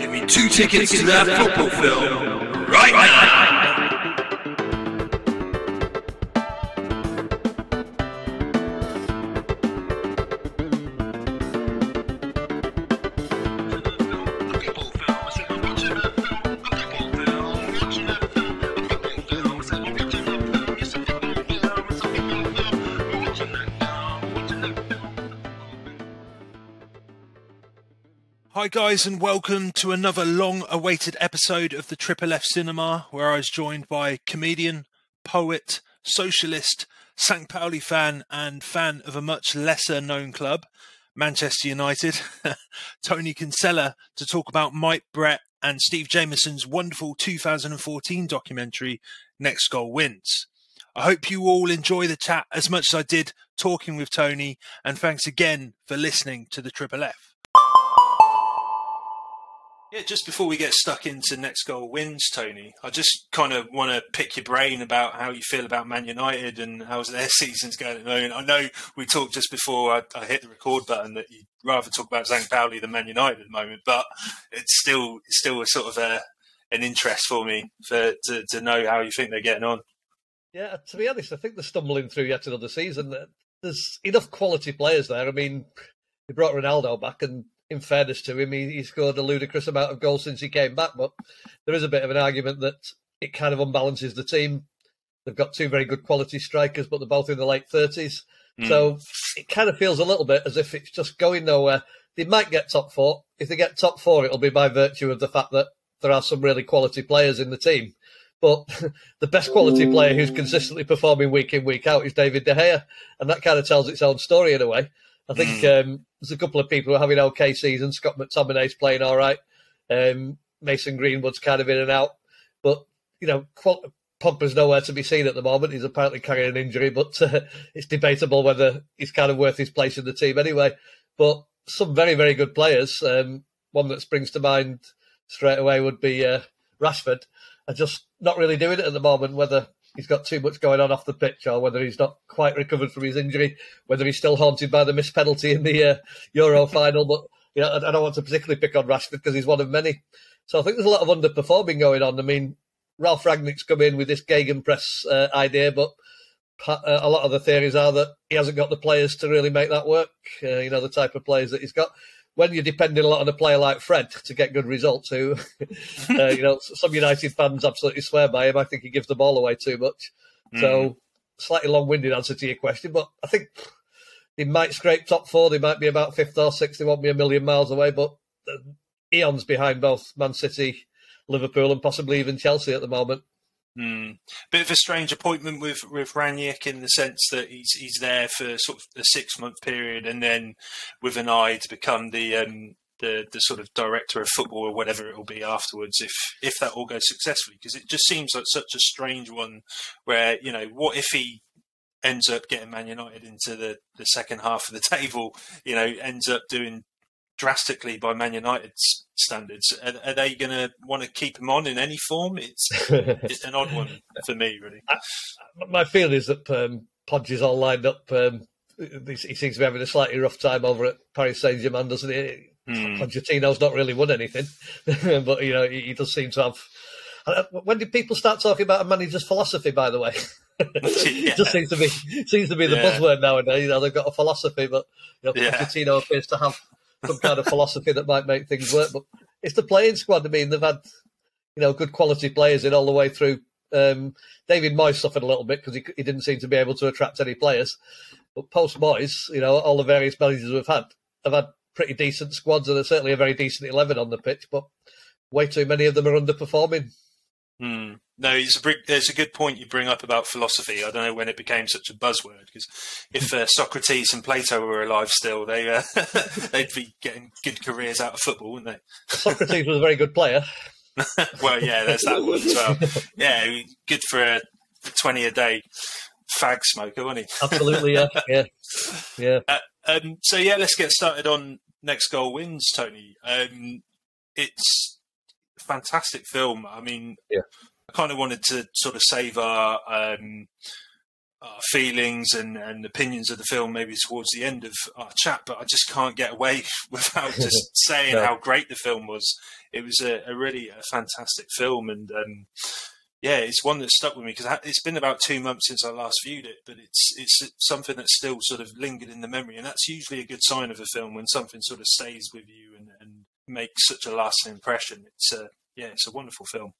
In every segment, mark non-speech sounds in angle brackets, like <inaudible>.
Give me two tickets to that football film right now. Guys, and welcome to another long awaited episode of the Triple F Cinema, where I was joined by comedian, poet, socialist, St. Pauli fan, and fan of a much lesser known club, Manchester United, <laughs> Tony Kinsella, to talk about Mike Brett and Steve Jamison's wonderful 2014 documentary, Next Goal Wins. I hope you all enjoy the chat as much as I did talking with Tony, and thanks again for listening to the Triple F. Yeah, just before we get stuck into next goal wins, Tony, I just kind of want to pick your brain about how you feel about Man United and how their <laughs> season's going at the moment. I know we talked just before I, I hit the record button that you'd rather talk about St. Pauli than Man United at the moment, but it's still it's still a sort of a, an interest for me for to, to know how you think they're getting on. Yeah, to be honest, I think they're stumbling through yet another season. There's enough quality players there. I mean, they brought Ronaldo back, and in fairness to him, he, he, scored a ludicrous amount of goals since he came back. But there is a bit of an argument that it kind of unbalances the team. They've got two very good quality strikers, but they're both in the late 30s. Mm. So it kind of feels a little bit as if it's just going nowhere. They might get top four. If they get top four, it'll be by virtue of the fact that there are some really quality players in the team. But <laughs> the best quality player who's consistently performing week in, week out is David De Gea. And that kind of tells its own story in a way. I think um, there's a couple of people who are having okay seasons. Scott McTominay's playing all right. Um, Mason Greenwood's kind of in and out. But, you know, Pogba's nowhere to be seen at the moment. He's apparently carrying an injury, but uh, it's debatable whether he's kind of worth his place in the team anyway. But some very, very good players. Um, one that springs to mind straight away would be uh, Rashford. Are just not really doing it at the moment, whether he's got too much going on off the pitch or whether he's not quite recovered from his injury, whether he's still haunted by the missed penalty in the uh, Euro final. But you know, I don't want to particularly pick on Rashford because he's one of many. So I think there's a lot of underperforming going on. I mean, Ralf Rangnick's come in with this Gegenpress uh, idea, but a lot of the theories are that he hasn't got the players to really make that work. Uh, you know, the type of players that he's got. When you're depending a lot on a player like Fred to get good results, who, <laughs> uh, you know, some United fans absolutely swear by him. I think he gives the ball away too much. Mm. So, slightly long-winded answer to your question, but I think they might scrape top four. They might be about fifth or sixth. They won't be a million miles away, but eons behind both Man City, Liverpool, and possibly even Chelsea at the moment. Hmm. Bit of a strange appointment with with Rangnick in the sense that he's he's there for sort of a six month period, and then with an eye to become the um, the the sort of director of football or whatever it will be afterwards, if if that all goes successfully. Because it just seems like such a strange one, where you know, what if he ends up getting Man United into the the second half of the <laughs> table? You know, ends up doing drastically by Man United's standards. Are, are they going to want to keep him on in any form? It's, <laughs> it's an odd one for me, really. I, my feeling is that um, Poch is all lined up. Um, he seems to be having a slightly rough time over at Paris Saint Germain, doesn't he? Mm. Pochettino's not really won anything, <laughs> but you know he, he does seem to have. Uh, when did people start talking about a manager's philosophy? By the way, <laughs> it just seems to be seems to be the yeah. buzzword nowadays. You know, they've got a philosophy, but you know, Pochettino yeah. appears to have some kind of philosophy that might make things work. But it's the playing squad. I mean, they've had you know good quality players in all the way through. Um, David Moyes suffered a little bit because he, he didn't seem to be able to attract any players. But post Moyes, you know, all the various managers we've had have had pretty decent squads and certainly a very decent eleven on the pitch. But way too many of them are underperforming. Hmm. No, it's a, there's a good point you bring up about philosophy. I don't know when it became such a buzzword because if uh, Socrates and Plato were alive still, they uh, <laughs> they'd be getting good careers out of football, wouldn't they? Socrates was a very good player. <laughs> well, yeah, there's that one as well. Yeah, good for a twenty a day fag smoker, wasn't he? <laughs> Absolutely, yeah, yeah, yeah. Uh, um, so yeah, let's get started on next goal wins, Tony. Um, it's a fantastic film. I mean, yeah. I kind of wanted to sort of save our um, our feelings and, and opinions of the film maybe towards the end of our chat, but I just can't get away <laughs> without just <laughs> saying No. how great the film was. It was a, a really a fantastic film, and um, yeah, it's one that stuck with me because it's been about two months since I last viewed it, but it's it's something that's still sort of lingered in the memory, and that's usually a good sign of a film when something sort of stays with you and, and makes such a lasting impression. It's a yeah, it's a wonderful film.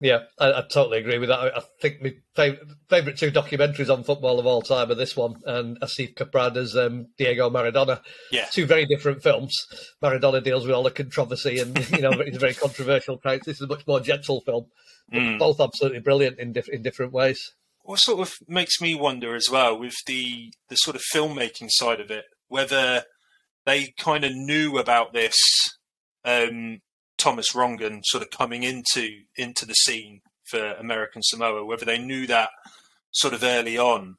Yeah, I, I totally agree with that. I, I think my fav- favourite two documentaries on football of all time are this one and Asif Kapadia's um, Diego Maradona. Yeah. Two very different films. Maradona deals with all the controversy and, <laughs> you know, a very controversial character. This is a much more gentle film. Mm. Both absolutely brilliant in, diff- in different ways. what sort of makes me wonder as well with the the sort of filmmaking side of it, whether they kind of knew about this um, Thomas Rongen sort of coming into into the scene for American Samoa, whether they knew that sort of early on,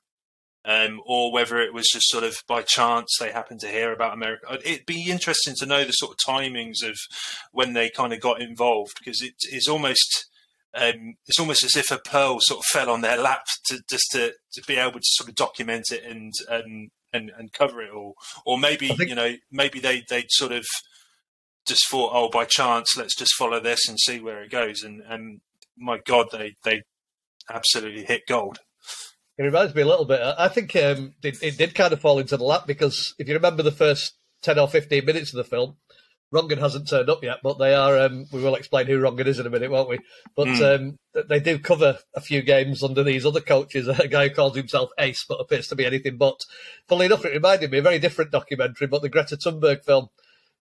um, or whether it was just sort of by chance they happened to hear about America. It'd be interesting to know the sort of timings of when they kind of got involved because it is almost um, it's almost as if a pearl sort of fell on their lap to just to, to be able to sort of document it and um, and and cover it all, or maybe think- you know maybe they they sort of just thought, oh, by chance, let's just follow this and see where it goes, and and my God, they they absolutely hit gold. It reminds me a little bit. I think um, it, it did kind of fall into the lap because if you remember the first 10 or 15 minutes of the film, Rongen hasn't turned up yet, but they are. Um, we will explain who Rongen is in a minute, won't we? But Mm. um, they do cover a few games under these other coaches. A guy who calls himself Ace, but appears to be anything but. Funnily enough, it reminded me of a very different documentary, but the Greta Thunberg film,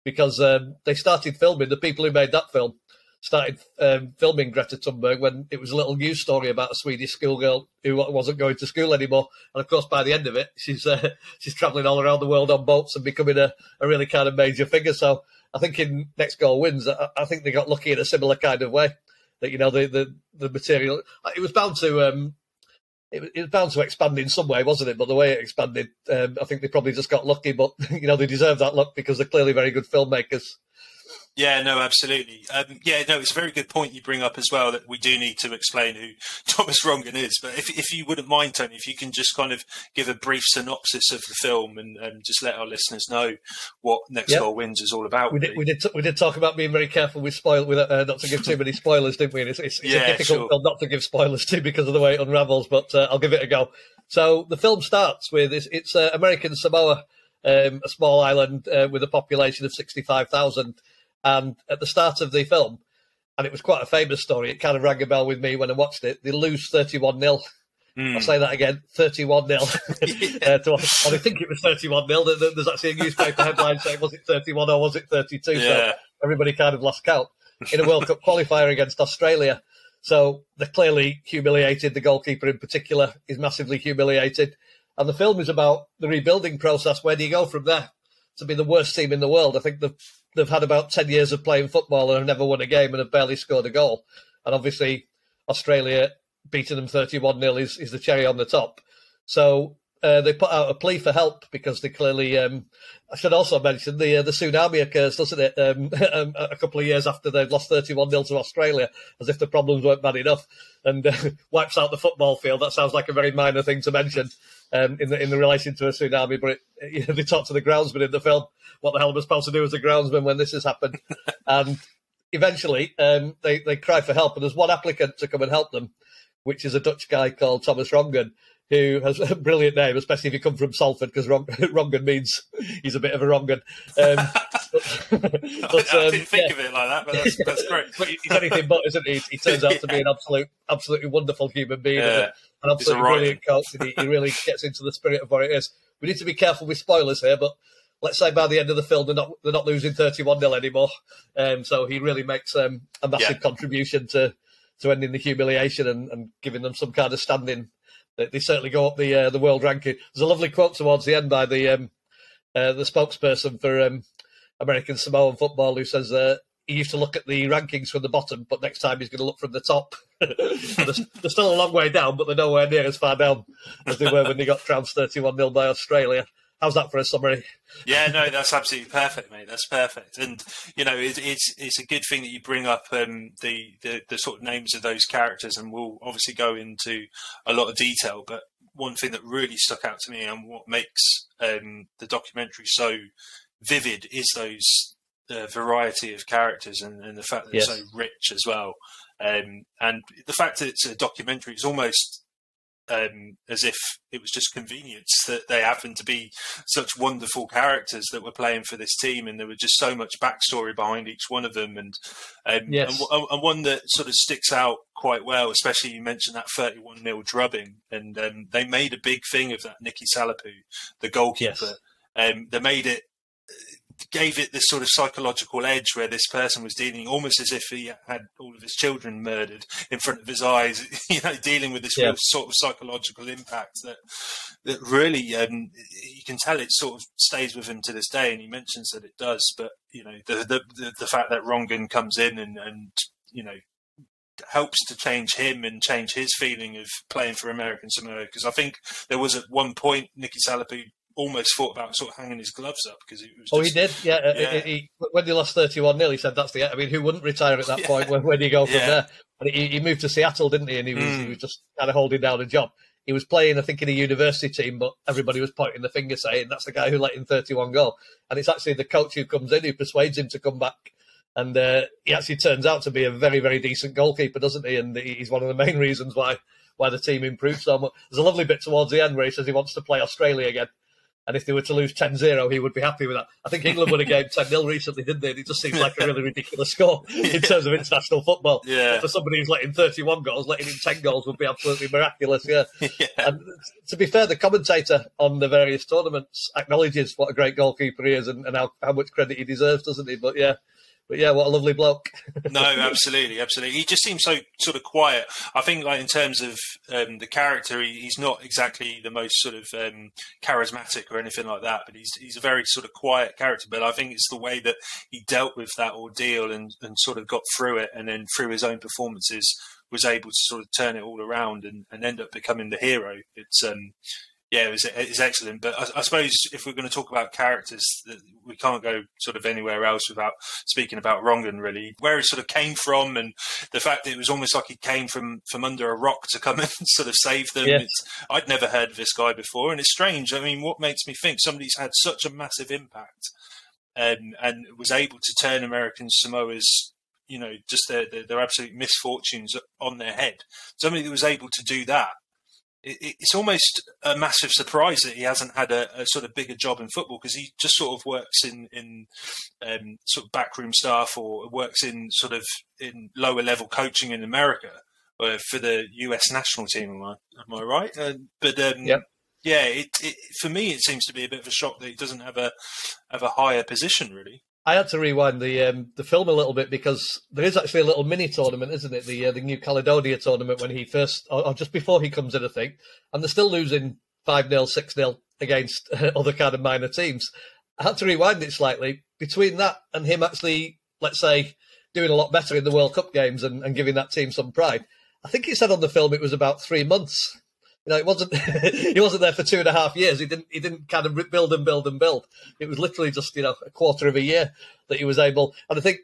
because um, they started filming the people who made that film started um, filming Greta Thunberg when it was a little news story about a Swedish schoolgirl who wasn't going to school anymore. And of course, by the end of it, she's uh, <laughs> she's travelling all around the world on boats and becoming a, a really kind of major figure. So I think in Next Goal Wins, I, I think they got lucky in a similar kind of way. That you know the the, the material it was bound to. Um, it, it was bound to expand in some way, wasn't it? But the way it expanded, um, I think they probably just got lucky. But <laughs> you know, they deserve that luck because they're clearly very good filmmakers. Yeah, no, absolutely. Um, yeah, no, it's a very good point you bring up as well that we do need to explain who <laughs> Thomas Rongen is. But if, if you wouldn't mind, Tony, if you can just kind of give a brief synopsis of the film and, and just let our listeners know what Next Yeah. Goal Wins is all about. We did, we did, we did talk about being very careful with spoil, with uh, not to give too many spoilers, didn't we? And it's, it's, it's Yeah, a difficult sure. film not to give spoilers to because of the way it unravels, but uh, I'll give it a go. So the film starts with it's, it's uh, American Samoa, um, a small island uh, with a population of sixty-five thousand, and at the start of the film, and it was quite a famous story. It kind of rang a bell with me when I watched it. They lose thirty-one 0 Mm. I'll say that again, 31 0. <laughs> uh, to, and I think it was 31 0. There's actually a newspaper headline saying, was it 31 or was it 32? Yeah. So everybody kind of lost count in a World Cup qualifier against Australia. So they're clearly humiliated. The goalkeeper, in particular, is massively humiliated. And the film is about the rebuilding process. Where do you go from there to be the worst team in the world? I think they've, they've had about 10 years of playing football and have never won a game and have barely scored a goal. And obviously, Australia beating them 31 0 is, is the cherry on the top. So uh, they put out a plea for help because they clearly. Um, I should also mention the uh, the tsunami occurs, doesn't it? Um, <laughs> um, a couple of years after they've lost 31 0 to Australia, as if the problems weren't bad enough, and uh, <laughs> wipes out the football field. That sounds like a very minor thing to mention um, in the in the relation to a tsunami. But it, <laughs> you know, they talk to the groundsman in the film. What the hell am I supposed to do as a groundsman when this has happened? <laughs> and eventually, um, they they cry for help, and there's one applicant to come and help them which is a Dutch guy called Thomas Rongen, who has <laughs> a brilliant name, especially if you come from Salford, because Ron- Rongen means he's a bit of a Rongan. Um, but, but, <laughs> I um, didn't think yeah. of it like that, but that's, that's great. <laughs> But he's anything but, isn't he? He turns out to be an absolute, absolutely wonderful human being, Yeah. an absolutely brilliant coach, and he, he really gets into the spirit of what it is. We need to be careful with spoilers here, but let's say by the end of the film they're not they're not losing thirty one 0 anymore. Um, so he really makes um, a massive Yeah. contribution to to ending the humiliation and, and giving them some kind of standing. They, they certainly go up the uh, the world ranking. There's a lovely quote towards the end by the um, uh, the spokesperson for um, American Samoan football who says uh, he used to look at the rankings from the bottom, but next time he's going to look from the top. <laughs> they're, they're still a long way down, but they're nowhere near as far down as they were when they got trounced 31 0 by Australia. How's that for a summary? Yeah, no, that's absolutely perfect, mate. That's perfect, and you know, it, it's it's a good thing that you bring up um, the, the the sort of names of those characters, and we'll obviously go into a lot of detail. But one thing that really stuck out to me and what makes um, the documentary so vivid is those uh, variety of characters and, and the fact that Yes. it's so rich as well. Um, and the fact that it's a documentary is almost um, as if it was just convenience that they happened to be such wonderful characters that were playing for this team, and there was just so much backstory behind each one of them, and um, Yes. and, and one that sort of sticks out quite well. Especially you mentioned that thirty-one 0 drubbing, and um, they made a big thing of that. Nicky Salapu, the goalkeeper, Yes. um, they made it gave it this sort of psychological edge where this person was dealing almost as if he had all of his children murdered in front of his eyes, <laughs> you know, dealing with this Yeah. real sort of psychological impact that that really um, you can tell it sort of stays with him to this day, and he mentions that it does. But you know, the the the, the fact that Rongen comes in and and you know helps to change him and change his feeling of playing for American Samoa because I think there was at one point Nicky Salapu almost thought about sort of hanging his gloves up because it was. Oh, he did. Yeah. uh, Yeah. He, he, when they lost 31 0, he said that's the. I mean, who wouldn't retire at that <laughs> Yeah. point? Where, where do you go from Yeah. there? And he, he moved to Seattle, didn't he? And he was, Mm. he was just kind of holding down a job. He was playing, I think, in a university team, but everybody was pointing the finger saying that's the guy who let in 31 goal. And it's actually the coach who comes in who persuades him to come back. And uh, he actually turns out to be a very, very decent goalkeeper, doesn't he? And he's one of the main reasons why why the team improved so much. There's a lovely bit towards the end where he says he wants to play Australia again. And if they were to lose 10 0, he would be happy with that. I think England won a game 10 0 recently, didn't they? And It just seems like a really ridiculous score <laughs> in terms of international football. Yeah. But for somebody who's letting 31 goals, letting in 10 goals would be absolutely miraculous, yeah. <laughs> yeah. And to be fair, the commentator on the various tournaments acknowledges what a great goalkeeper he is and, and how, how much credit he deserves, doesn't he? But yeah, but yeah, what a lovely bloke. <laughs> no, absolutely, absolutely. He just seems so sort of quiet. I think, like in terms of um, the character, he, he's not exactly the most sort of um, charismatic or anything like that. But he's he's a very sort of quiet character. But I think it's the way that he dealt with that ordeal and and sort of got through it, and then through his own performances was able to sort of turn it all around and, and end up becoming the hero. It's um yeah, it was, it's excellent. But I, I suppose if we're going to talk about characters, we can't go sort of anywhere else without speaking about Rongen, really. Where he sort of came from, and the fact that it was almost like he came from from under a rock to come <laughs> and sort of save them. Yes. It's, I'd never heard of this guy before, and it's strange. I mean, what makes me think somebody's had such a massive impact and and was able to turn American Samoa's you know just their, their their absolute misfortunes on their head. Somebody that was able to do that it, it- it's almost a massive surprise that he hasn't had a, a sort of bigger job in football because he just sort of works in in um, sort of backroom staff or works in sort of in lower level coaching in America uh, for the US national team. Am I am I right? Uh, but um, Yep. yeah, it, it for me it seems to be a bit of a shock that he doesn't have a have a higher position really. I had to rewind the um, the film a little bit because there is actually a little mini tournament, isn't it? The uh, the New Caledonia tournament when he first, or, or just before he comes in, I think, and they're still losing five 0 six 0 against <laughs> other kind of minor teams. I had to rewind it slightly between that and him actually, let's say, doing a lot better in the World Cup games and, and giving that team some pride. I think he said on the film it was about three months. You know, it wasn't. <laughs> he wasn't there for two and a half years. He didn't. He didn't kind of build and build and build. It was literally just you know a quarter of a year that he was able. And I think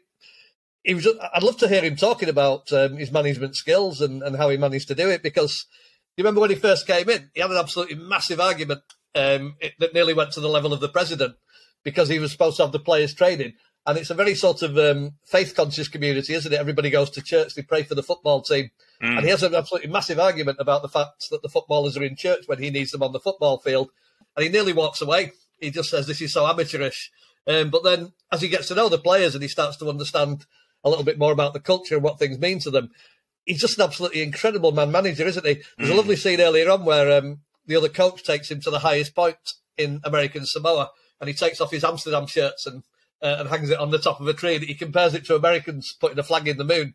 he was. I'd love to hear him talking about um, his management skills and, and how he managed to do it. Because you remember when he first came in, he had an absolutely massive argument um, it, that nearly went to the level of the president because he was supposed to have the players training. And it's a very sort of um, faith conscious community, isn't it? Everybody goes to church, they pray for the football team. Mm. And he has an absolutely massive argument about the fact that the footballers are in church when he needs them on the football field. And he nearly walks away. He just says, This is so amateurish. Um, but then, as he gets to know the players and he starts to understand a little bit more about the culture and what things mean to them, he's just an absolutely incredible man manager, isn't he? There's a Mm. lovely scene earlier on where um, the other coach takes him to the highest point in American Samoa and he takes off his Amsterdam shirts and uh, and hangs it on the top of a tree. And he compares it to Americans putting a flag in the moon.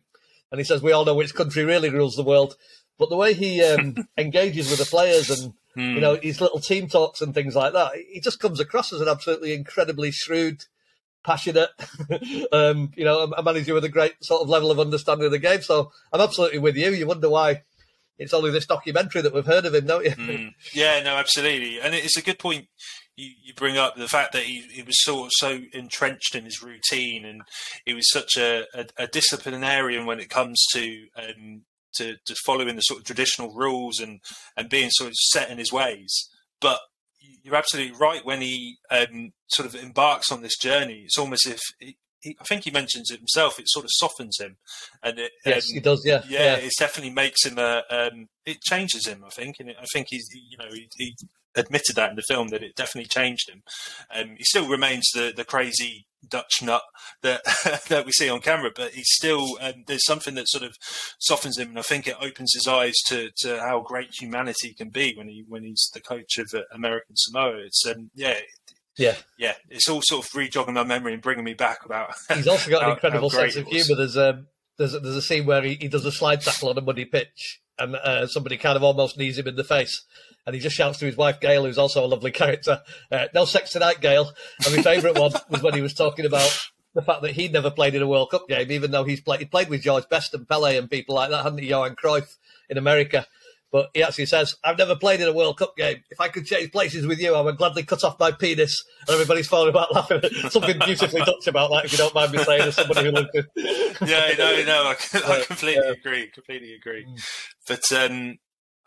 And he says, We all know which country really rules the world. But the way he um, <laughs> engages with the players and Mm. you know his little team talks and things like that, he just comes across as an absolutely incredibly shrewd, passionate, <laughs> um, you know, a- a manager with a great sort of level of understanding of the game. So I'm absolutely with you. You wonder why it's only this documentary that we've heard of him, don't you? Mm. Yeah, no, absolutely, and it's a good point you, you bring up the fact that he, he was sort of so entrenched in his routine, and he was such a, a, a disciplinarian when it comes to um, to, to following the sort of traditional rules and, and being sort of set in his ways. But you're absolutely right when he um, sort of embarks on this journey. It's almost if he, I think he mentions it himself. It sort of softens him, and it, Yes, um, he does. Yeah, yeah, it definitely makes him a. Um, it changes him, I think, and it, I think he's you know he, he admitted that in the film that it definitely changed him. Um, he still remains the the crazy Dutch nut that <laughs> that we see on camera, but he's still um, there's something that sort of softens him, and I think it opens his eyes to, to how great humanity can be when he when he's the coach of uh, American Samoa. It's um, yeah. Yeah, yeah, it's all sort of rejogging my memory and bringing me back about. <laughs> he's also got an incredible sense of humour. There's um, there's a, there's a scene where he, he does a slide tackle on a muddy pitch, and uh, somebody kind of almost knees him in the face, and he just shouts to his wife Gail, who's also a lovely character, uh, "No sex tonight, Gail." And my favourite one <laughs> was when he was talking about the fact that he'd never played in a World Cup game, even though he's played he played with George Best and Pele and people like that, hadn't he? Johan Cruyff in America. But he actually says, I've never played in a World Cup game. If I could change places with you, I would gladly cut off my penis. And everybody's falling about <laughs> laughing. Something beautifully Dutch about that, if you don't mind me saying, as somebody who lived in. <laughs> yeah, no, no, I, <laughs> I completely agree. Completely agree. Mm. But um,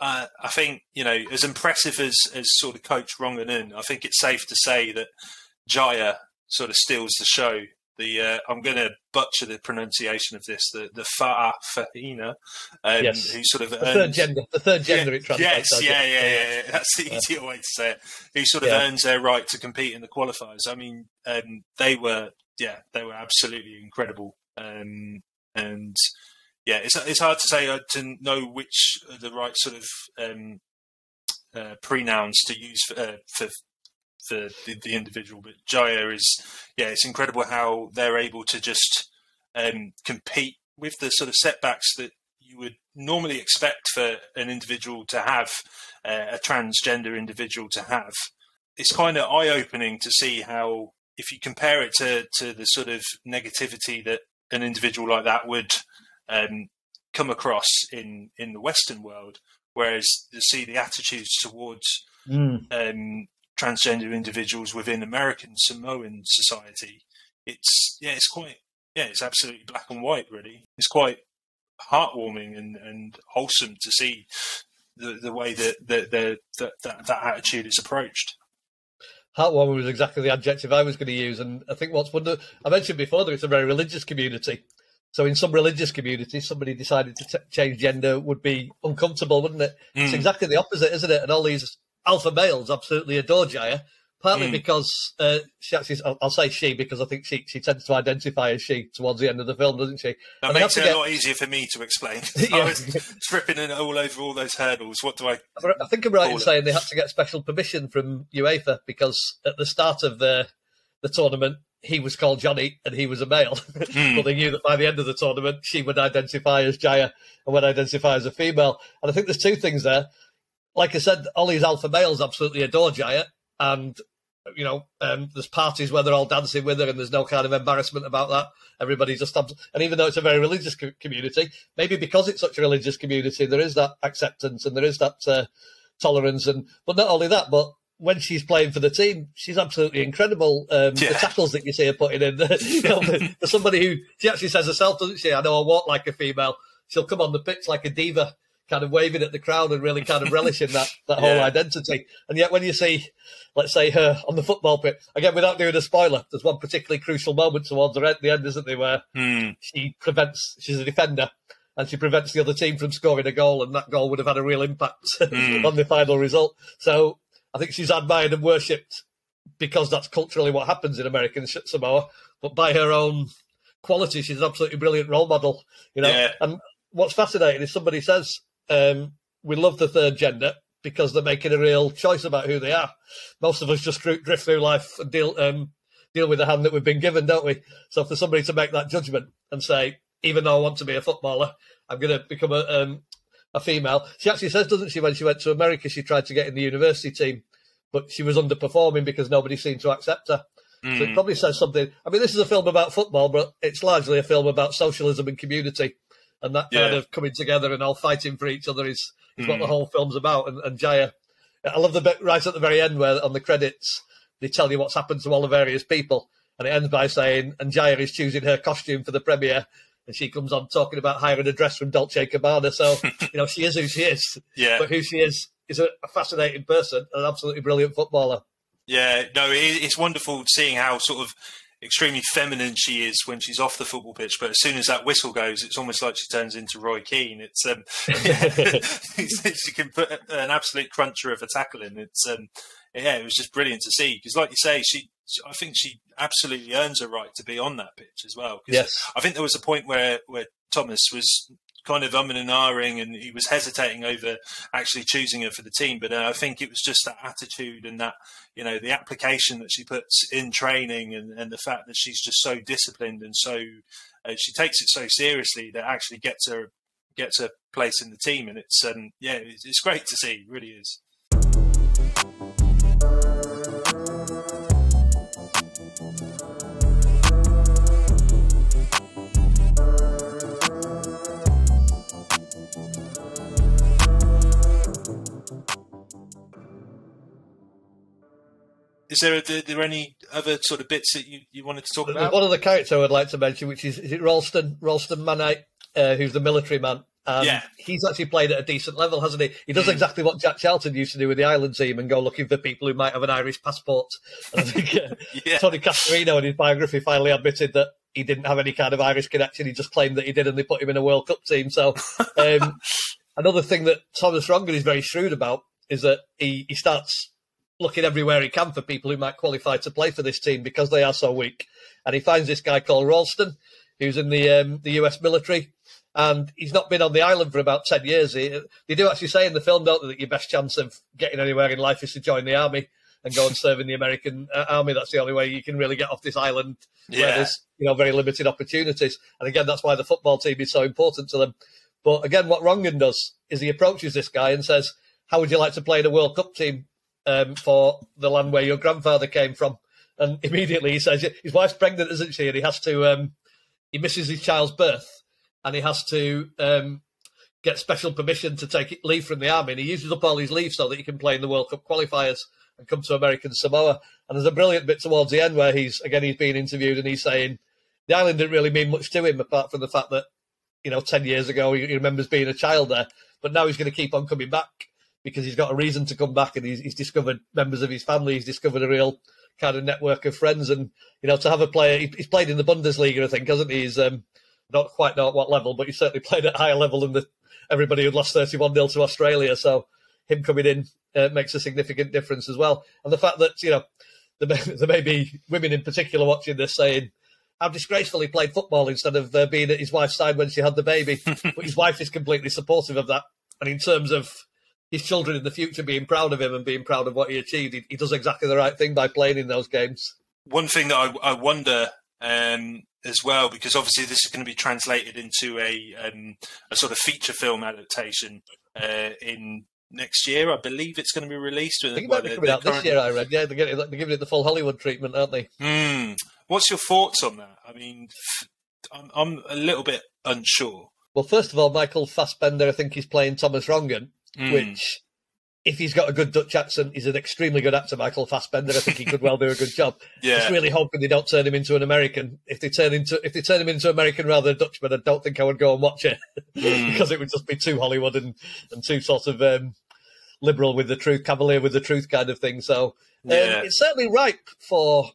I, I think you know, as impressive as as sort of Coach Ronganen, I think it's safe to say that Jaiyah sort of steals the show. The uh, I'm going to butcher the pronunciation of this. The the Fa'a um, Yes. who sort of The third gender. The third gender yeah, it translates. Yes, yeah, yeah, yeah, yeah. <laughs> That's the easier way to say it. Who sort of earns their right to compete in the qualifiers. I mean, um, they were, yeah, they were absolutely incredible. Um, and yeah, it's it's hard to say uh, to know which are the right sort of um, uh, pronouns to use for, uh, for for the, the individual. But Jaiyah is, yeah, it's incredible how they're able to just um, compete with the sort of setbacks that you would normally expect for an individual to have, uh, a transgender individual to have. It's kind of eye opening to see how, if you compare it to, to the sort of negativity that an individual like that would um, come across in, in the Western world, whereas you see the attitudes towards Mm. um, transgender individuals within American Samoan society, it's yeah, it's quite yeah, it's absolutely black and white. Really, it's quite heartwarming and, and wholesome to see the the way that that that, that, that, attitude is approached. Heartwarming was exactly the adjective I was going to use, and I think what's wonder I mentioned before that it's a very religious community. So in some religious communities, somebody decided to t- change gender would be uncomfortable, wouldn't it? It's Mm. exactly the opposite, isn't it? And all these alpha males absolutely adore Jaiyah, partly Mm. because uh, she actually, I'll, I'll say she because I think she she tends to identify as she towards the end of the film, doesn't she? That And makes it to a lot easier for me to explain. <laughs> <laughs> Yeah. I was tripping in all over all those hurdles. What do I? I think I'm right in it. saying they had to get special permission from UEFA because at the start of the the tournament he was called Johnny and he was a male, <laughs> Hmm. but they knew that by the end of the tournament she would identify as Jaiyah and would identify as a female. And I think there's two things there. Like I said, all these alpha males absolutely adore Jaiyah, and you know, um, there's parties where they're all dancing with her, and there's no kind of embarrassment about that. Everybody just abs- and even though it's a very religious co- community, maybe because it's such a religious community, there is that acceptance and there is that uh, tolerance. And but not only that, but when she's playing for the team, she's absolutely incredible. Um, Yeah. The tackles that you see her putting in, <laughs> you know, for somebody who she actually says herself, doesn't she? I know I walk like a female. She'll come on the pitch like a diva, kind of waving at the crowd and really kind of relishing that that whole Yeah. identity. And yet, when you see, let's say, her on the football pitch again, without doing a spoiler, there's one particularly crucial moment towards the end, the end, isn't there, where Hmm. she prevents. She's a defender. And she prevents the other team from scoring a goal, and that goal would have had a real impact <laughs> Mm. on the final result. So I think she's admired and worshipped because that's culturally what happens in American Samoa. But by her own quality, she's an absolutely brilliant role model. You know, Yeah. and what's fascinating is somebody says um, we love the third gender because they're making a real choice about who they are. Most of us just drift through life and deal um, deal with the hand that we've been given, don't we? So for somebody to make that judgment and say, even though I want to be a footballer, I'm going to become a um, a female. She actually says, doesn't she, when she went to America, she tried to get in the university team, but she was underperforming because nobody seemed to accept her. So it Hmm. probably says something. I mean, this is a film about football, but it's largely a film about socialism and community, and that kind Yeah. of coming together and all fighting for each other is, is what Mm. the whole film's about. And, and Jaiyah, I love the bit right at the very end where on the credits they tell you what's happened to all the various people, and it ends by saying, "And Jaiyah is choosing her costume for the premiere." and she comes on talking about hiring a dress from Dolce Gabbana. So <laughs> you know she is who she is. Yeah. But who she is is a, a fascinating person, an absolutely brilliant footballer. Yeah, no, it, it's wonderful seeing how sort of extremely feminine she is when she's off the football pitch, but as soon as that whistle goes, it's almost like she turns into Roy Keane. It's um, <laughs> <laughs> she can put an absolute cruncher of a tackle in. It's um, yeah, it was just brilliant to see because, like you say, she. I think she absolutely earns a right to be on that pitch as well. Yes, I think there was a point where where Thomas was kind of umming and ahhing, and he was hesitating over actually choosing her for the team. But uh, I think it was just that attitude and that you know the application that she puts in training, and, and the fact that she's just so disciplined and so uh, she takes it so seriously that actually gets her gets her place in the team. And it's um, yeah, it's, it's great to see. It really is. Is there, are there any other sort of bits that you, you wanted to talk about? one of the characters I would like to mention, which is, is it Ralston Ralston Manite, uh, who's the military man. Um, Yeah. he's actually played at a decent level, hasn't he? He does Mm. exactly what Jack Charlton used to do with the Ireland team and go looking for people who might have an Irish passport. And I think <laughs> uh, Yeah. Tony Cascarino in his biography finally admitted that he didn't have any kind of Irish connection. He just claimed that he did, and they put him in a World Cup team. So um, <laughs> another thing that Thomas Rongen is very shrewd about is that he, he starts looking everywhere he can for people who might qualify to play for this team because they are so weak. And he finds this guy called Ralston, who's in the um, the US military, and he's not been on the island for about ten years. He, they do actually say in the film, don't they, that your best chance of getting anywhere in life is to join the army and go and serve in the American uh, army. That's the only way you can really get off this island where there's you know very limited opportunities. And again, that's why the football team is so important to them. But again, what Rongen does is he approaches this guy and says, "How would you like to play in a World Cup team um, for the land where your grandfather came from?" And <laughs> immediately he says, "His wife's pregnant, isn't she?" And he has to um, he misses his child's birth, and he has to um, get special permission to take leave from the army. And he uses up all his leave so that he can play in the World Cup qualifiers and come to American Samoa. And there's a brilliant bit towards the end where he's again he's being interviewed and he's saying the island didn't really mean much to him apart from the fact that you know ten years ago he, he remembers being a child there, but now he's going to keep on coming back because he's got a reason to come back and he's, he's discovered members of his family. He's discovered a real kind of network of friends and you know to have a player. He, he's played in the Bundesliga, I think, hasn't he? He's um, not quite know at what level, but he's certainly <laughs> played at a higher level than the everybody who'd lost 31 0 to Australia. So him coming in uh, makes a significant difference as well. And the fact that, you know, there may, <laughs> there may be women in particular watching this saying, how disgraceful he played football instead of uh, being at his wife's side when she had the baby. <laughs> but his wife is completely supportive of that. And in terms of his children in the future being proud of him and being proud of what he achieved, he, he does exactly the right thing by playing in those games. One thing that I, I wonder um, as well, because obviously this is going to be translated into a um, a sort of feature film adaptation uh, in next year. I believe it's going to be released. I think it might be coming out this year, I read. Yeah, they're, getting, they're giving it the full Hollywood treatment, aren't they? Hmm. What's your thoughts on that? I mean, I'm, I'm a little bit unsure. Well, first of all, Michael Fassbender, I think he's playing Thomas Rongen, Hmm. which, if he's got a good Dutch accent, he's an extremely good actor, Michael Fassbender. I think he could well do a good job. <laughs> Yeah. Just really hoping they don't turn him into an American. If they turn into if they turn him into American rather than Dutchman, I don't think I would go and watch it Hmm. <laughs> because it would just be too Hollywood and, and too sort of um, liberal with the truth, cavalier with the truth kind of thing. So um, Yeah. it's certainly ripe for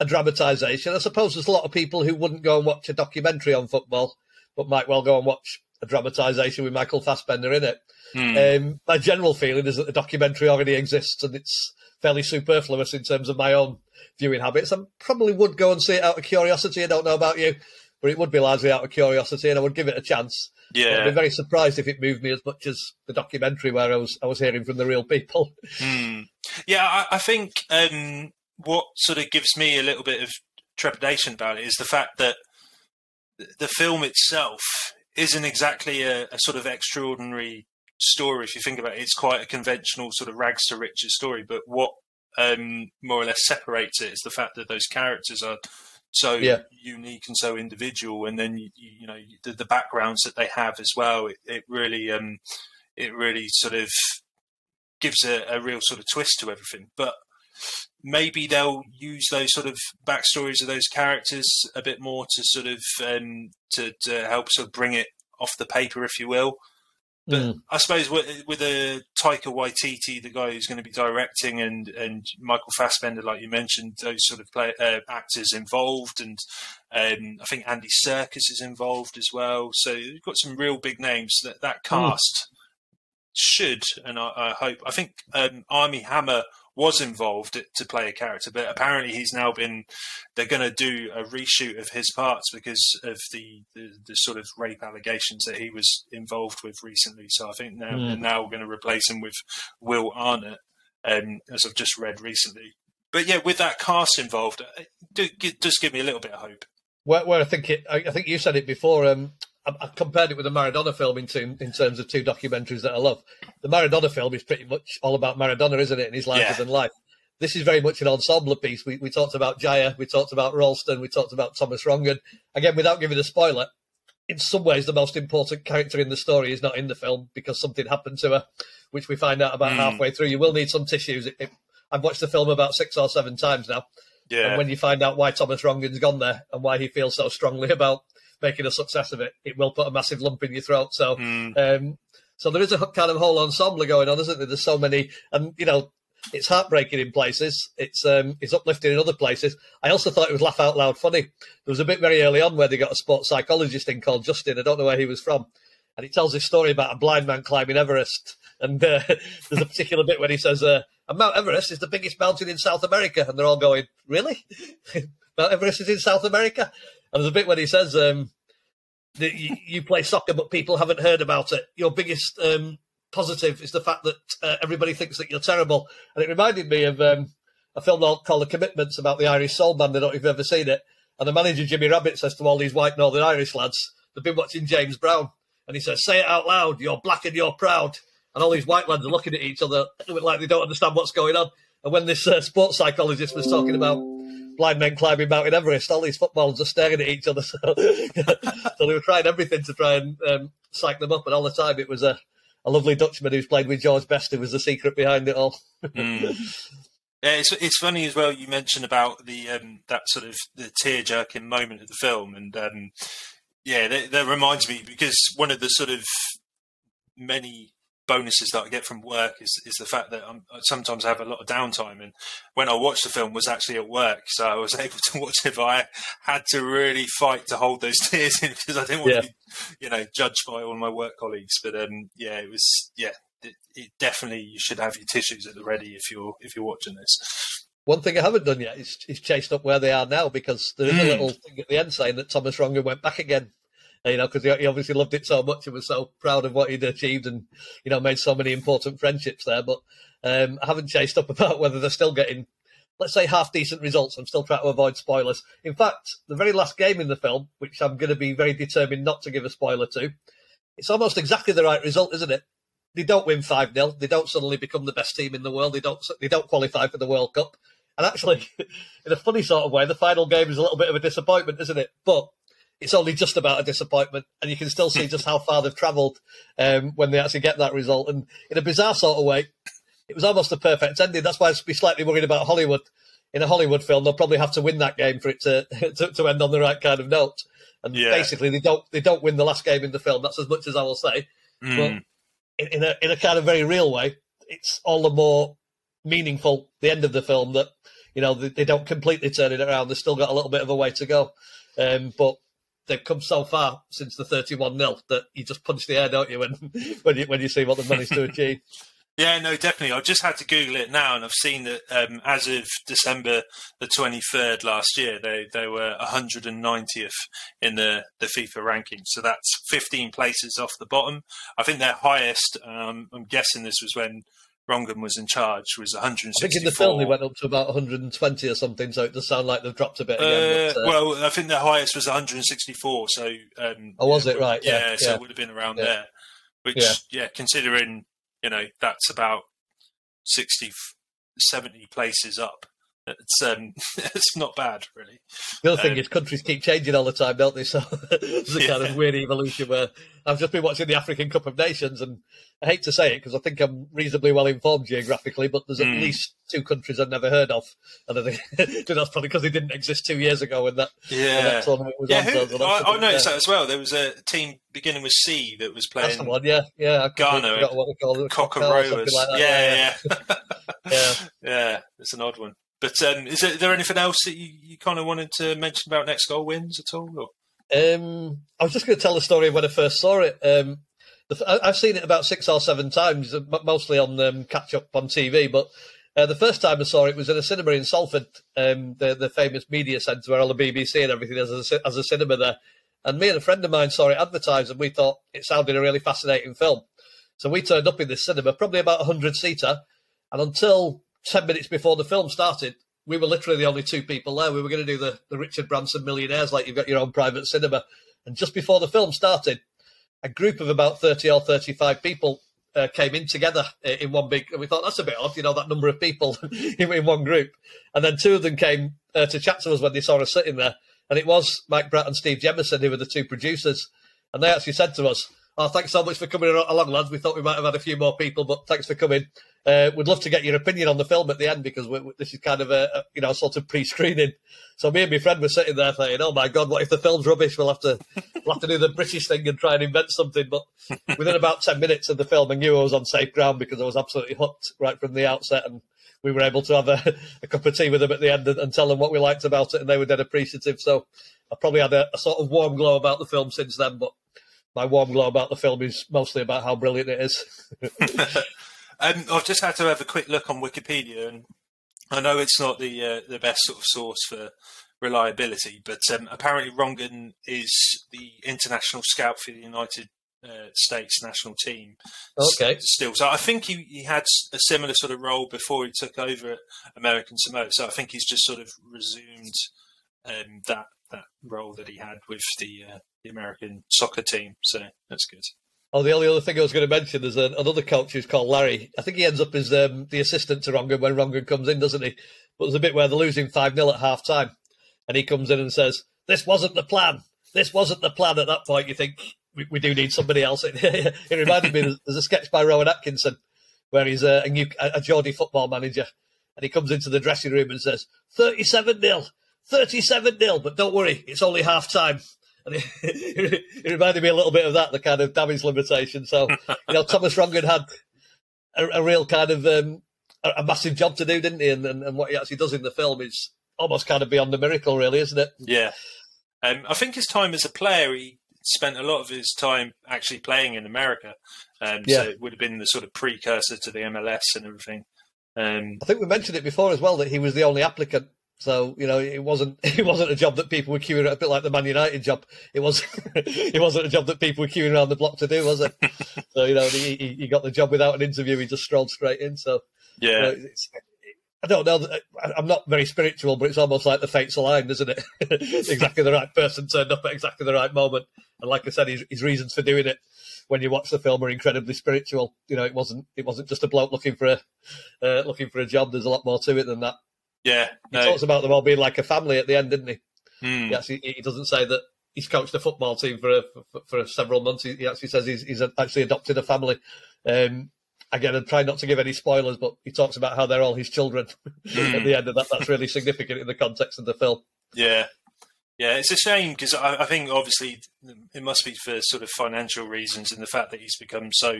a dramatisation. I suppose there's a lot of people who wouldn't go and watch a documentary on football, but might well go and watch a dramatisation with Michael Fassbender in it. Hmm. Um, my general feeling is that the documentary already exists and it's fairly superfluous in terms of my own viewing habits. I probably would go and see it out of curiosity. I don't know about you, but it would be largely out of curiosity, and I would give it a chance. Yeah, I'd be very surprised if it moved me as much as the documentary where I was I was hearing from the real people. Hmm. Yeah, I, I think um, what sort of gives me a little bit of trepidation about it is the fact that the film itself isn't exactly a, a sort of extraordinary story. If you think about it, it's quite a conventional sort of rags to riches story. But what um, more or less separates it is the fact that those characters are so Yeah. unique and so individual, and then you, you know the, the backgrounds that they have as well. It, it really, um, it really sort of gives a, a real sort of twist to everything. But maybe they'll use those sort of backstories of those characters a bit more to sort of um, to, to help sort of bring it off the paper, if you will. But Mm. I suppose with, with a Taika Waititi, the guy who's going to be directing, and and Michael Fassbender, like you mentioned, those sort of play, uh, actors involved, and um, I think Andy Serkis is involved as well. So you've got some real big names. That that cast should, and I, I hope. I think um, Armie Hammer was involved to play a character, but apparently he's now been. They're going to do a reshoot of his parts because of the, the, the sort of rape allegations that he was involved with recently. So I think now Mm. they're now going to replace him with Will Arnett, um, as I've just read recently. But yeah, with that cast involved, it do, it does give me a little bit of hope. Where, where I think it, I, I think you said it before. Um, I, compared it with the Maradona film in, two, in terms of two documentaries that I love. The Maradona film is pretty much all about Maradona, isn't it? And his larger Yeah. than life. This is very much an ensemble piece. We, we talked about Jaiyah, we talked about Ralston, we talked about Thomas Rongen. Again, without giving a spoiler, in some ways, the most important character in the story is not in the film because something happened to her, which we find out about Mm. halfway through. You will need some tissues. It, it, I've watched the film about six or seven times now. Yeah, And when you find out why Thomas Rongen's gone there and why he feels so strongly about making a success of it, it will put a massive lump in your throat. So, Mm. um, so there is a kind of whole ensemble going on, isn't there? There's so many, and you know, it's heartbreaking in places. It's um, it's uplifting in other places. I also thought it was laugh out loud funny. There was a bit very early on where they got a sports psychologist in called Justin. I don't know where he was from, and he tells this story about a blind man climbing Everest. And uh, <laughs> there's a particular bit when he says, uh, Mount Everest is the biggest mountain in South America. And they're all going, Really? <laughs> Mount Everest is in South America? And there's a bit when he says, um, that you, you play soccer, but people haven't heard about it. Your biggest um, positive is the fact that uh, everybody thinks that you're terrible. And it reminded me of um, a film called The Commitments about the Irish soul band. I don't know if you've ever seen it. And the manager, Jimmy Rabbitte, says to all these white Northern Irish lads, they've been watching James Brown. And he says, Say it out loud, you're black and you're proud. And all these white lads are looking at each other like they don't understand what's going on. And when this uh, sports psychologist was talking about blind men climbing Mount Everest, all these footballers are staring at each other. So, <laughs> so they were trying everything to try and um, psych them up. And all the time, it was a, a lovely Dutchman who's played with George Best who was the secret behind it all. Mm. Yeah, it's it's funny as well. You mentioned about the um, that sort of the tear jerking moment of the film, and um, yeah, that, that reminds me because one of the sort of many bonuses that I get from work is is the fact that I'm, I sometimes have a lot of downtime, and when I watched the film was actually at work, so I was <laughs> able to watch it. But I had to really fight to hold those <laughs> tears in because I didn't want Yeah. to be, you know, judged by all my work colleagues. But um, yeah, it was yeah. It, it definitely you should have your tissues at the ready if you're if you're watching this. One thing I haven't done yet is, is chased up where they are now because there is a Mm. little thing at the end saying that Thomas Rongen went back again. You know, because he, he obviously loved it so much and was so proud of what he'd achieved and, you know, made so many important friendships there. But um, I haven't chased up <laughs> about whether they're still getting, let's say, half decent results. I'm still trying to avoid spoilers. In fact, the very last game in the film, which I'm going to be very determined not to give a spoiler to, it's almost exactly the right result, isn't it? They don't win 5 0. They don't suddenly become the best team in the world. They don't, they don't qualify for the World Cup. And actually, <laughs> in a funny sort of way, the final game is a little bit of a disappointment, isn't it? But it's only just about a disappointment, and you can still see just how far they've travelled um, when they actually get that result. And in a bizarre sort of way, it was almost a perfect ending. That's why I'd be slightly worried about Hollywood. In a Hollywood film, they'll probably have to win that game for it to <laughs> to, to end on the right kind of note. And Yeah. basically, they don't they don't win the last game in the film. That's as much as I will say Mm. in, in a in a kind of very real way, it's all the more meaningful the end of the film that you know they, they don't completely turn it around. They've still got a little bit of a way to go, um, but they've come so far since the thirty-one 0 that you just punch the air, don't you, when <laughs> when you when you see what they've managed to <laughs> achieve. Yeah, no, definitely. I've just had to Google it now, and I've seen that um, as of December the 23rd last year, they they were 190th in the, the FIFA ranking. So that's 15 places off the bottom. I think their highest, um, I'm guessing this was when Rongen was in charge, was 164. I think in the film they went up to about 120 or something, so it does sound like they've dropped a bit again. Uh, but, uh, well, I think the highest was 164. So, um, Oh, was it? Right, yeah, Yeah, so it would have been around Yeah. there. Which, Yeah. yeah. considering you know that's about 60, 70 places up. It's um, <laughs> it's not bad really. The other thing Um, is countries keep changing all the time, don't they? <laughs> So there's a kind of weird evolution where I've just been watching the African Cup of Nations, and I hate to say it because I think I'm reasonably well informed geographically, but there's at Mm. least two countries I've never heard of, and I think <laughs> that's probably because they didn't exist two years ago when that, when Yeah. that tournament was Yeah, on. who, so- I, I noticed yeah. that as well. There was a team beginning with C that was playing. That's the one, yeah, yeah. I Ghana, what they call it. Something like yeah, yeah, yeah. yeah. yeah, it's an odd one. But um, is there, there anything else that you, you kind of wanted to mention about next goal wins at all? Or? Um, I was just going to tell the story of when I first saw it. Um, the, I've seen it about six or seven times, uh, mostly on um, catch up on TV. But uh, the first time I saw it was in a cinema in Salford, um, the the famous media centre where all the BBC and everything has a, has a cinema there. And me and a friend of mine saw it advertised, and we thought it sounded a really fascinating film. So we turned up in this cinema, probably about a hundred seater, and until ten minutes before the film started, we were literally the only two people there. We were going to do the, the Richard Branson Millionaires, like you've got your own private cinema. And just before the film started, a group of about 30 or 35 people uh, came in together uh, in one big, and we thought that's a bit odd, you know, that number of people <laughs> in, in one group. And then two of them came uh, to chat to us when they saw us sitting there. And it was Mike Brett and Steve Jamison, who were the two producers. And they actually said to us, Oh, thanks so much for coming along, lads. We thought we might have had a few more people, but thanks for coming. Uh, we'd love to get your opinion on the film at the end because we, we- this is kind of a, a you know sort of pre-screening. So me and my friend were sitting there thinking, "Oh my god, what if the film's rubbish? We'll have to we'll have to do the British thing and try and invent something." But within about ten minutes of the film, I knew I was on safe ground because I was absolutely hooked right from the outset, and we were able to have a, <laughs> a cup of tea with them at the end and, and tell them what we liked about it, and they were dead appreciative. So I probably had a, a sort of warm glow about the film since then, but. My warm glow about the film is mostly about how brilliant it is. <laughs> Um, I've just had to have a quick look on Wikipedia, and I know it's not the uh, the best sort of source for reliability, but um, apparently Rongen is the international scout for the United uh, States national team. Okay. still, so I think he, he had a similar sort of role before he took over at American Samoa. So I think he's just sort of resumed um, that that role that he had with the uh, the American soccer team. So that's good. Oh, the only other thing I was going to mention is another coach who's called Larry. I think he ends up as um, the assistant to Rongen when Rongen comes in, doesn't he? But there's a bit where they're losing 5 0 at half time. And he comes in and says, This wasn't the plan. This wasn't the plan at that point. You think we, we do need somebody else. <laughs> it reminded me there's, a sketch by Rowan Atkinson where he's a, a, new, a Geordie football manager. And he comes into the dressing room and says, 37 0, 37 0. But don't worry, it's only half time. And it, <laughs> it reminded me a little bit of that, the kind of damage limitation. So, you know, Thomas Rongan had a, a real kind of um, a, a massive job to do, didn't he? And, and, and what he actually does in the film is almost kind of beyond the miracle, really, isn't it? Yeah. Um, I think his time as a player, he spent a lot of his time actually playing in America. Um, Yeah. So it would have been the sort of precursor to the MLS and everything. Um, I think we mentioned it before as well that he was the only applicant. So you know, it wasn't <laughs> it wasn't a job that people were queuing a bit like the Man United job. It was <laughs> it wasn't a job that people were queuing around the block to do, was it? <laughs> so you know, he, he got the job without an interview. He just strolled straight in. So you yeah. know, it's, I don't know. I'm not very spiritual, but it's almost like the fates aligned, isn't it? exactly the right person turned up at exactly the right moment. And like I said, his, his reasons for doing it when you watch the film are incredibly spiritual. You know, it wasn't it wasn't just a bloke looking for a uh, looking for a job. There's a lot more to it than that. Yeah. He No. talks about them all being like a family at the end, didn't he? Mm. He actually he doesn't say that he's coached a football team for a, for, for several months. He, he actually says he's, he's actually adopted a family. Um, again, I'm trying not to give any spoilers, but he talks about how they're all his children <laughs> at the end of that. That's really significant in the context of the film. Yeah. Yeah, it's a shame because I, I think obviously it must be for sort of financial reasons and the fact that he's become so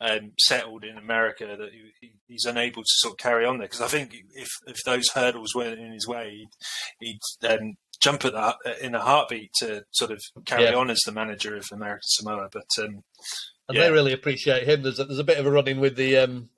um, settled in America that he, he- he's unable to sort of carry on there. Because I think if if those hurdles weren't in his way, he'd, he'd um, jump at that in a heartbeat to sort of carry Yeah. on as the manager of American Samoa. But um, And Yeah. they really appreciate him. There's a, there's a bit of a running with the um,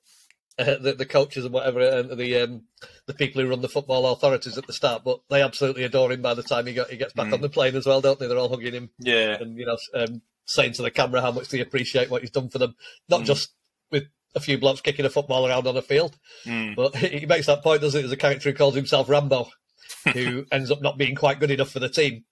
uh, <laughs> the, the coaches and whatever, and the um, the people who run the football authorities at the start, but they absolutely adore him by the time he got he gets back Mm. on the plane as well, don't they? They're all hugging him yeah, and you know um, saying to the camera how much they appreciate what he's done for them, not Mm. just with a few blocks kicking a football around on a field, Mm. but <laughs> he makes that point, doesn't he? There's a character who calls himself Rambo, <laughs> who ends up not being quite good enough for the team.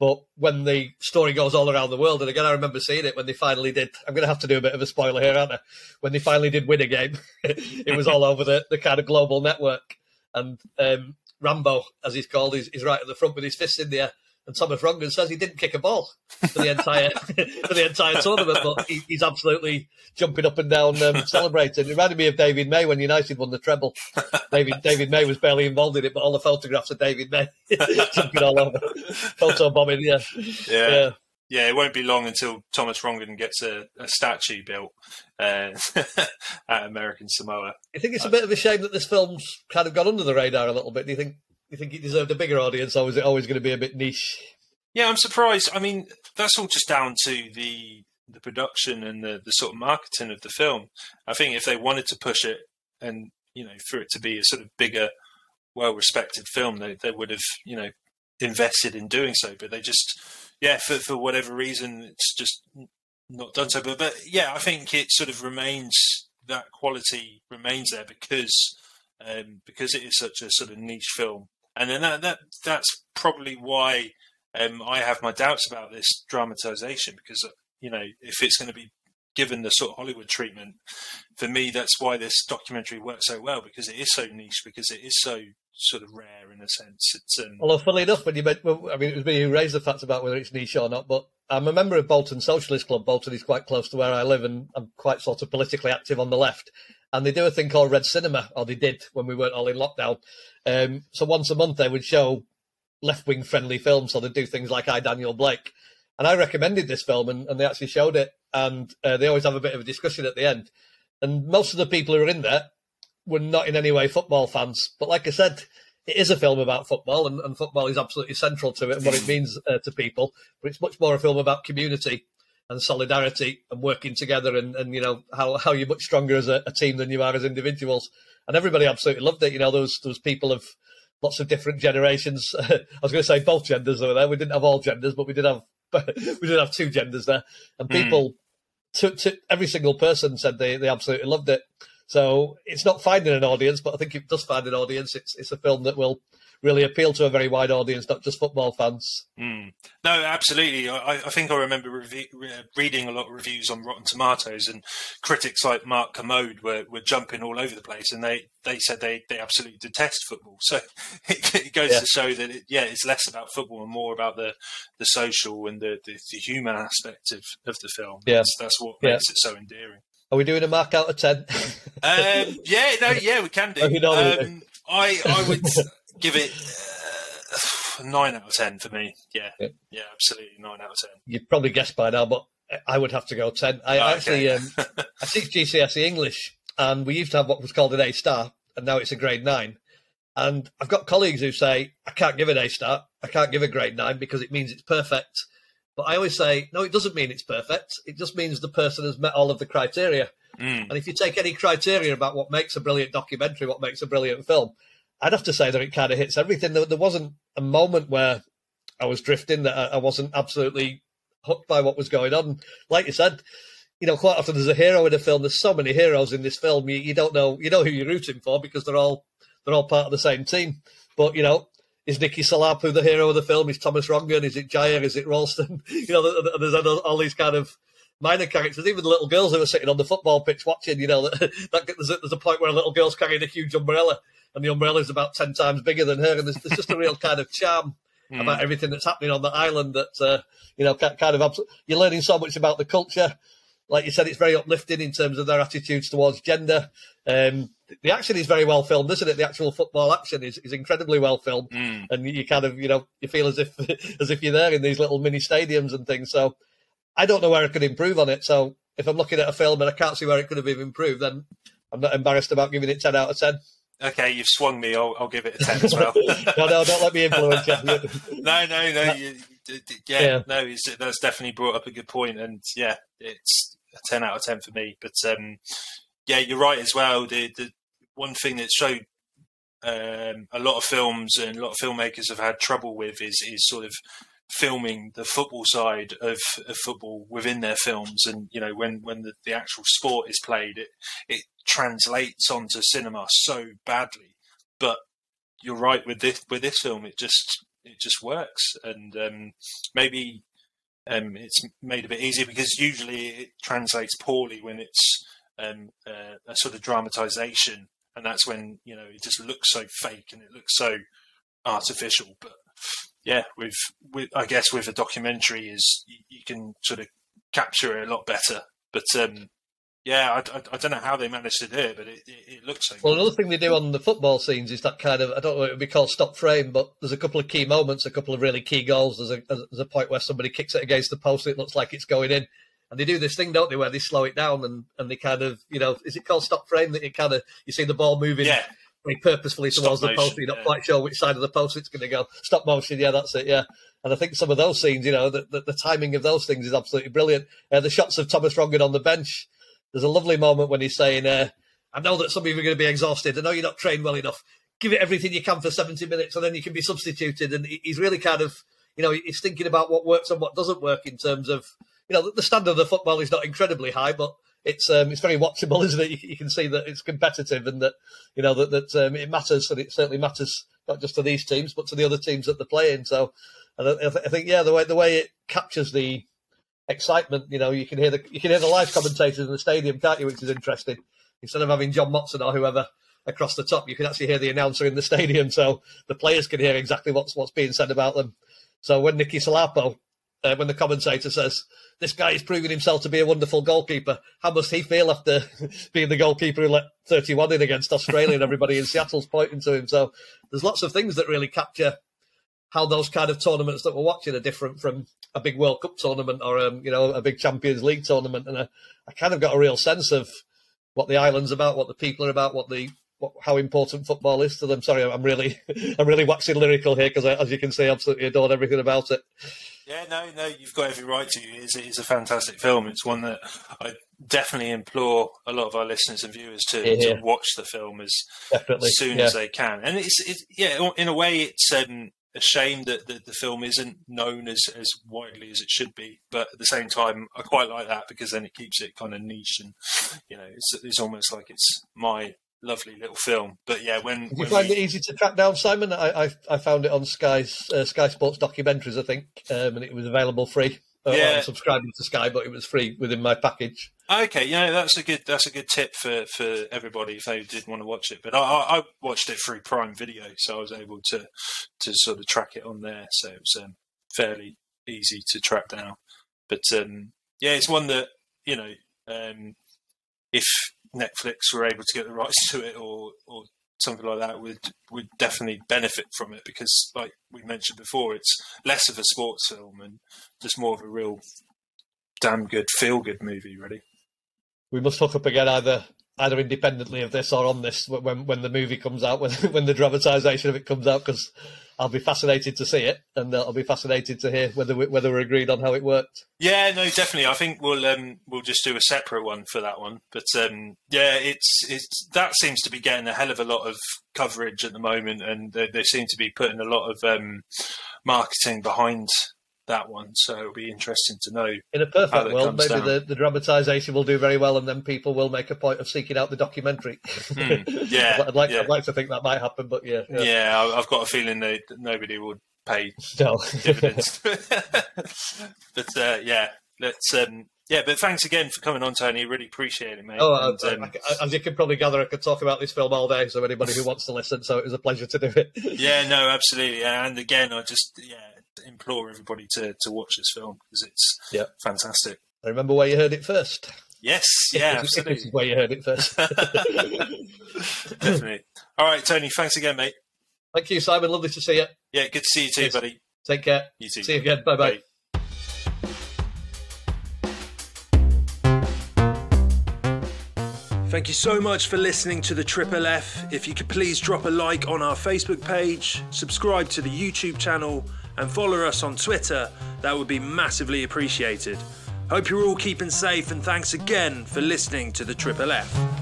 But when the story goes all around the world, and again, I remember seeing it when they finally did. I'm going to have to do a bit of a spoiler here, aren't I? When they finally did win a game, <laughs> it was all over the, the kind of global network. and um, Rambo, as he's called, is, is right at the front with his fists in the air. And Thomas Rongen says he didn't kick a ball for the entire <laughs> for the entire tournament, but he, he's absolutely jumping up and down, um, celebrating. It reminded me of David May when United won the treble. David <laughs> David May was barely involved in it, but all the photographs of David May <laughs> jumping all over, photo bombing. Yeah, yeah. yeah. Yeah, it won't be long until Thomas Rongen gets a, a statue built uh, at American Samoa. I think it's a bit of a shame that this film's kind of gone under the radar a little bit. Do you think you think it deserved a bigger audience, or was it always going to be a bit niche? Yeah, I'm surprised. I mean, that's all just down to the the production and the, the sort of marketing of the film. I think if they wanted to push it and you know for it to be a sort of bigger, well respected film, they they would have you know invested in doing so. But they just yeah for for whatever reason it's just not done so. But but yeah, I think it sort of remains that quality remains there because um, because it is such a sort of niche film and then that, that that's probably why um, I have my doubts about this dramatization because uh, you know if it's going to be given the sort of Hollywood treatment, for me that's why this documentary works so well because it is so niche because it is so sort of rare in a sense. It's um... although funnily enough, when you meant, well, I mean, it was me who raised the fact about whether it's niche or not, but I'm a member of Bolton Socialist Club. Bolton is quite close to where I live, and I'm quite sort of politically active on the left and they do a thing called Red Cinema, or they did when we weren't all in lockdown. Um, so once a month they would show left wing friendly films, so they'd do things like I Daniel Blake. And I recommended this film, and, and they actually showed it, and uh, they always have a bit of a discussion at the end. And most of the people who are in there were not in any way football fans, but like I said, it is a film about football, and, and football is absolutely central to it and what it <laughs> means uh, to people. But it's much more a film about community and solidarity and working together and, and you know how, how you're much stronger as a, a, team than you are as individuals. And everybody absolutely loved it. You know those was people of lots of different generations. <laughs> I was going to say both genders over there. We didn't have all genders but we did have <laughs> we did have two genders there. And hmm. people mm. to, to, every single person said they, they absolutely loved it. So it's not finding an audience but i think it does find an audience. It's, it's a film that will really appeal to a very wide audience, not just football fans. Mm. No, absolutely. I, I, think I remember re- reading a lot of reviews on Rotten Tomatoes, and critics like Mark Kermode were, were jumping all over the place, and they, they said they, they absolutely detest football. <laughs> So it, it goes yeah. to show that it, yeah, it's less about football and more about the, the social and the, the, the human aspect of, of the film. Yeah. That's, that's what makes yeah. it so endearing. Are we doing a mark out of ten? um, yeah, no, <laughs> yeah, we can do. Um, I, I would <laughs> give it uh, nine out of ten for me. Yeah, yeah, yeah, absolutely nine out of ten. You'd probably guess by now, but I would have to go ten. I okay. actually um, <laughs> I teach GCSE English, and we used to have what was called an A star, and now it's a grade nine. And I've got colleagues who say I can't give an A star, I can't give a grade nine because it means it's perfect. But I always say no, it doesn't mean it's perfect. It just means the person has met all of the criteria. Mm. And if you take any criteria about what makes a brilliant documentary, what makes a brilliant film, I'd have to say that it kind of hits everything. There, there wasn't a moment where I was drifting that I, I wasn't absolutely hooked by what was going on. Like you said, you know, quite often there's a hero in a film. There's so many heroes in this film. You, you don't know, you know who you're rooting for because they're all they're all part of the same team. But you know, is Nicky Salapu the hero of the film? Is Thomas Rongen? Is it Jaiyah? Is it Ralston? <laughs> you know, there's all these kind of minor characters, even the little girls who are sitting on the football pitch watching. You know, <laughs> that, that there's, a, there's a point where a little girl's carrying a huge umbrella and the umbrella is about 10 times bigger than her. And there's, there's just a real kind of charm <laughs> mm. about everything that's happening on the island that, uh, you know, kind of, you're learning so much about the culture. Like you said, it's very uplifting in terms of their attitudes towards gender. Um, the action is very well filmed, isn't it? The actual football action is, is incredibly well filmed, mm. and you kind of you know you feel as if <laughs> as if you're there in these little mini stadiums and things. So I don't know where I could improve on it. So if I'm looking at a film and I can't see where it could have been improved, then I'm not embarrassed about giving it ten out of ten. Okay, you've swung me. I'll, I'll give it a ten as well. <laughs> no, no, don't let me influence you. <laughs> no, no, no. You, yeah, yeah, no. that's definitely brought up a good point, and yeah, it's a ten out of ten for me. But um, yeah, you're right as well. The the one thing that showed um, a lot of films and a lot of filmmakers have had trouble with is is sort of filming the football side of, of football within their films. And you know when when the, the actual sport is played it it translates onto cinema so badly. But you're right with this with this film it just it just works. And um, maybe um, it's made a bit easier because usually it translates poorly when it's um, uh, a sort of dramatization. And that's when you know it just looks so fake and it looks so artificial. But yeah, with, with I guess with a documentary is you, you can sort of capture it a lot better. But um, yeah, I, I, I, don't know how they managed to do it, but it, it, it looks so. Well, another thing they do on the football scenes is that kind of I don't know it would be called stop frame, but there's a couple of key moments, a couple of really key goals. There's a there's a point where somebody kicks it against the post, it looks like it's going in, and they do this thing, don't they, where they slow it down and, and they kind of you know is it called stop frame that you kind of you see the ball moving. Yeah. Purposefully towards the post, you're not yeah. quite sure which side of the post it's going to go. Stop motion, yeah, that's it, yeah. And I think some of those scenes, you know, the, the, the timing of those things is absolutely brilliant. Uh, the shots of Thomas Rongen on the bench, there's a lovely moment when he's saying, uh, I know that some of you are going to be exhausted. I know you're not trained well enough. Give it everything you can for 70 minutes and then you can be substituted. And he's really kind of, you know, he's thinking about what works and what doesn't work in terms of, you know, the standard of the football is not incredibly high, but it's um, it's very watchable, <laughs> isn't it? You, you, can see that it's competitive and that you know that, that um, it matters, and it certainly matters not just to these teams but to the other teams that they're playing. So, I, I think yeah, the way the way it captures the excitement. You know, you can hear the you can hear the live commentators in the stadium, can't you? Which is interesting. Instead of having John Motson or whoever across the top, you can actually hear the announcer in the <laughs> stadium, so the players can hear exactly what's what's being said about them. So when Nicky Salapu, uh, when the commentator says this guy is proving himself to be a wonderful goalkeeper, how must he feel after <laughs> being the goalkeeper who let 31 in against Australia and everybody in Seattle's pointing to him? So there's lots of things that really capture how those kind of tournaments that we're watching are different from a big World Cup tournament or um, you know a big Champions League tournament, and I, I kind of got a real sense of what the island's about, what the people are about, what the what, how important football is to them. Sorry, I'm really <laughs> I'm really waxing lyrical here because, as you can see, I absolutely adored everything about it. Yeah, no, no, you've got every right to. It's, it's a fantastic film. It's one that I definitely implore a lot of our listeners and viewers to, yeah. to watch the film as, as soon yeah. as they can. And it's, it's yeah, in a way, it's um, a shame that the, the film isn't known as, as widely as it should be. But at the same time, I quite like that because then it keeps it kind of niche and, you know, it's, it's almost like it's my lovely little film. But yeah, when, Did when you find we... it easy to track down, Simon? I I, I found it on Sky's uh, Sky Sports documentaries, I think, um, and it was available free. Uh, yeah. I'm subscribing to Sky, but it was free within my package. Okay, yeah, that's a good that's a good tip for, for everybody if they did want to watch it. But I, I watched it through Prime Video, so I was able to to sort of track it on there. So it was um, fairly easy to track down. But um, yeah, it's one that you know um, if Netflix were able to get the rights to it or or something like that would would definitely benefit from it because like we mentioned before it's less of a sports film and just more of a real damn good feel good movie really. We must hook up again either either independently of this or on this when when the movie comes out <laughs> when when the dramatization of it comes out because I'll be fascinated to see it and I'll be fascinated to hear whether we, whether we're agreed on how it worked. Yeah, no, definitely. I think we'll um, we'll just do a separate one for that one. But um, yeah, it's it's that seems to be getting a hell of a lot of coverage at the moment, and they, they seem to be putting a lot of um, marketing behind that one. So it'll be interesting to know. In a perfect world, maybe down. the, the dramatisation will do very well, and then people will make a point of seeking out the documentary. Mm, yeah, <laughs> I'd like yeah. I'd like to think that might happen, but yeah, yeah, yeah I've got a feeling that nobody would pay no. dividends. <laughs> <laughs> but uh, yeah, let's. Um, yeah, but thanks again for coming on, Tony. Really appreciate it, mate. Oh, and, um, as you can probably gather, I could talk about this film all day. So anybody who wants to listen, so it was a pleasure to do it. yeah, no, absolutely. And again, I just yeah, implore everybody to, to watch this film because it's yeah. fantastic. I remember where you heard it first. Yes, <laughs> yeah, absolutely. This is where you heard it first. <laughs> <laughs> Definitely. All right, Tony, thanks again, mate. Thank you, Simon. Lovely to see you. Yeah, good to see you too, yes. buddy. Take care. You too. See you again. Bye bye. Thank you so much for listening to the Triple F. If you could please drop a like on our Facebook page, subscribe to the YouTube channel, and follow us on Twitter, that would be massively appreciated. Hope you're all keeping safe and thanks again for listening to the Triple F.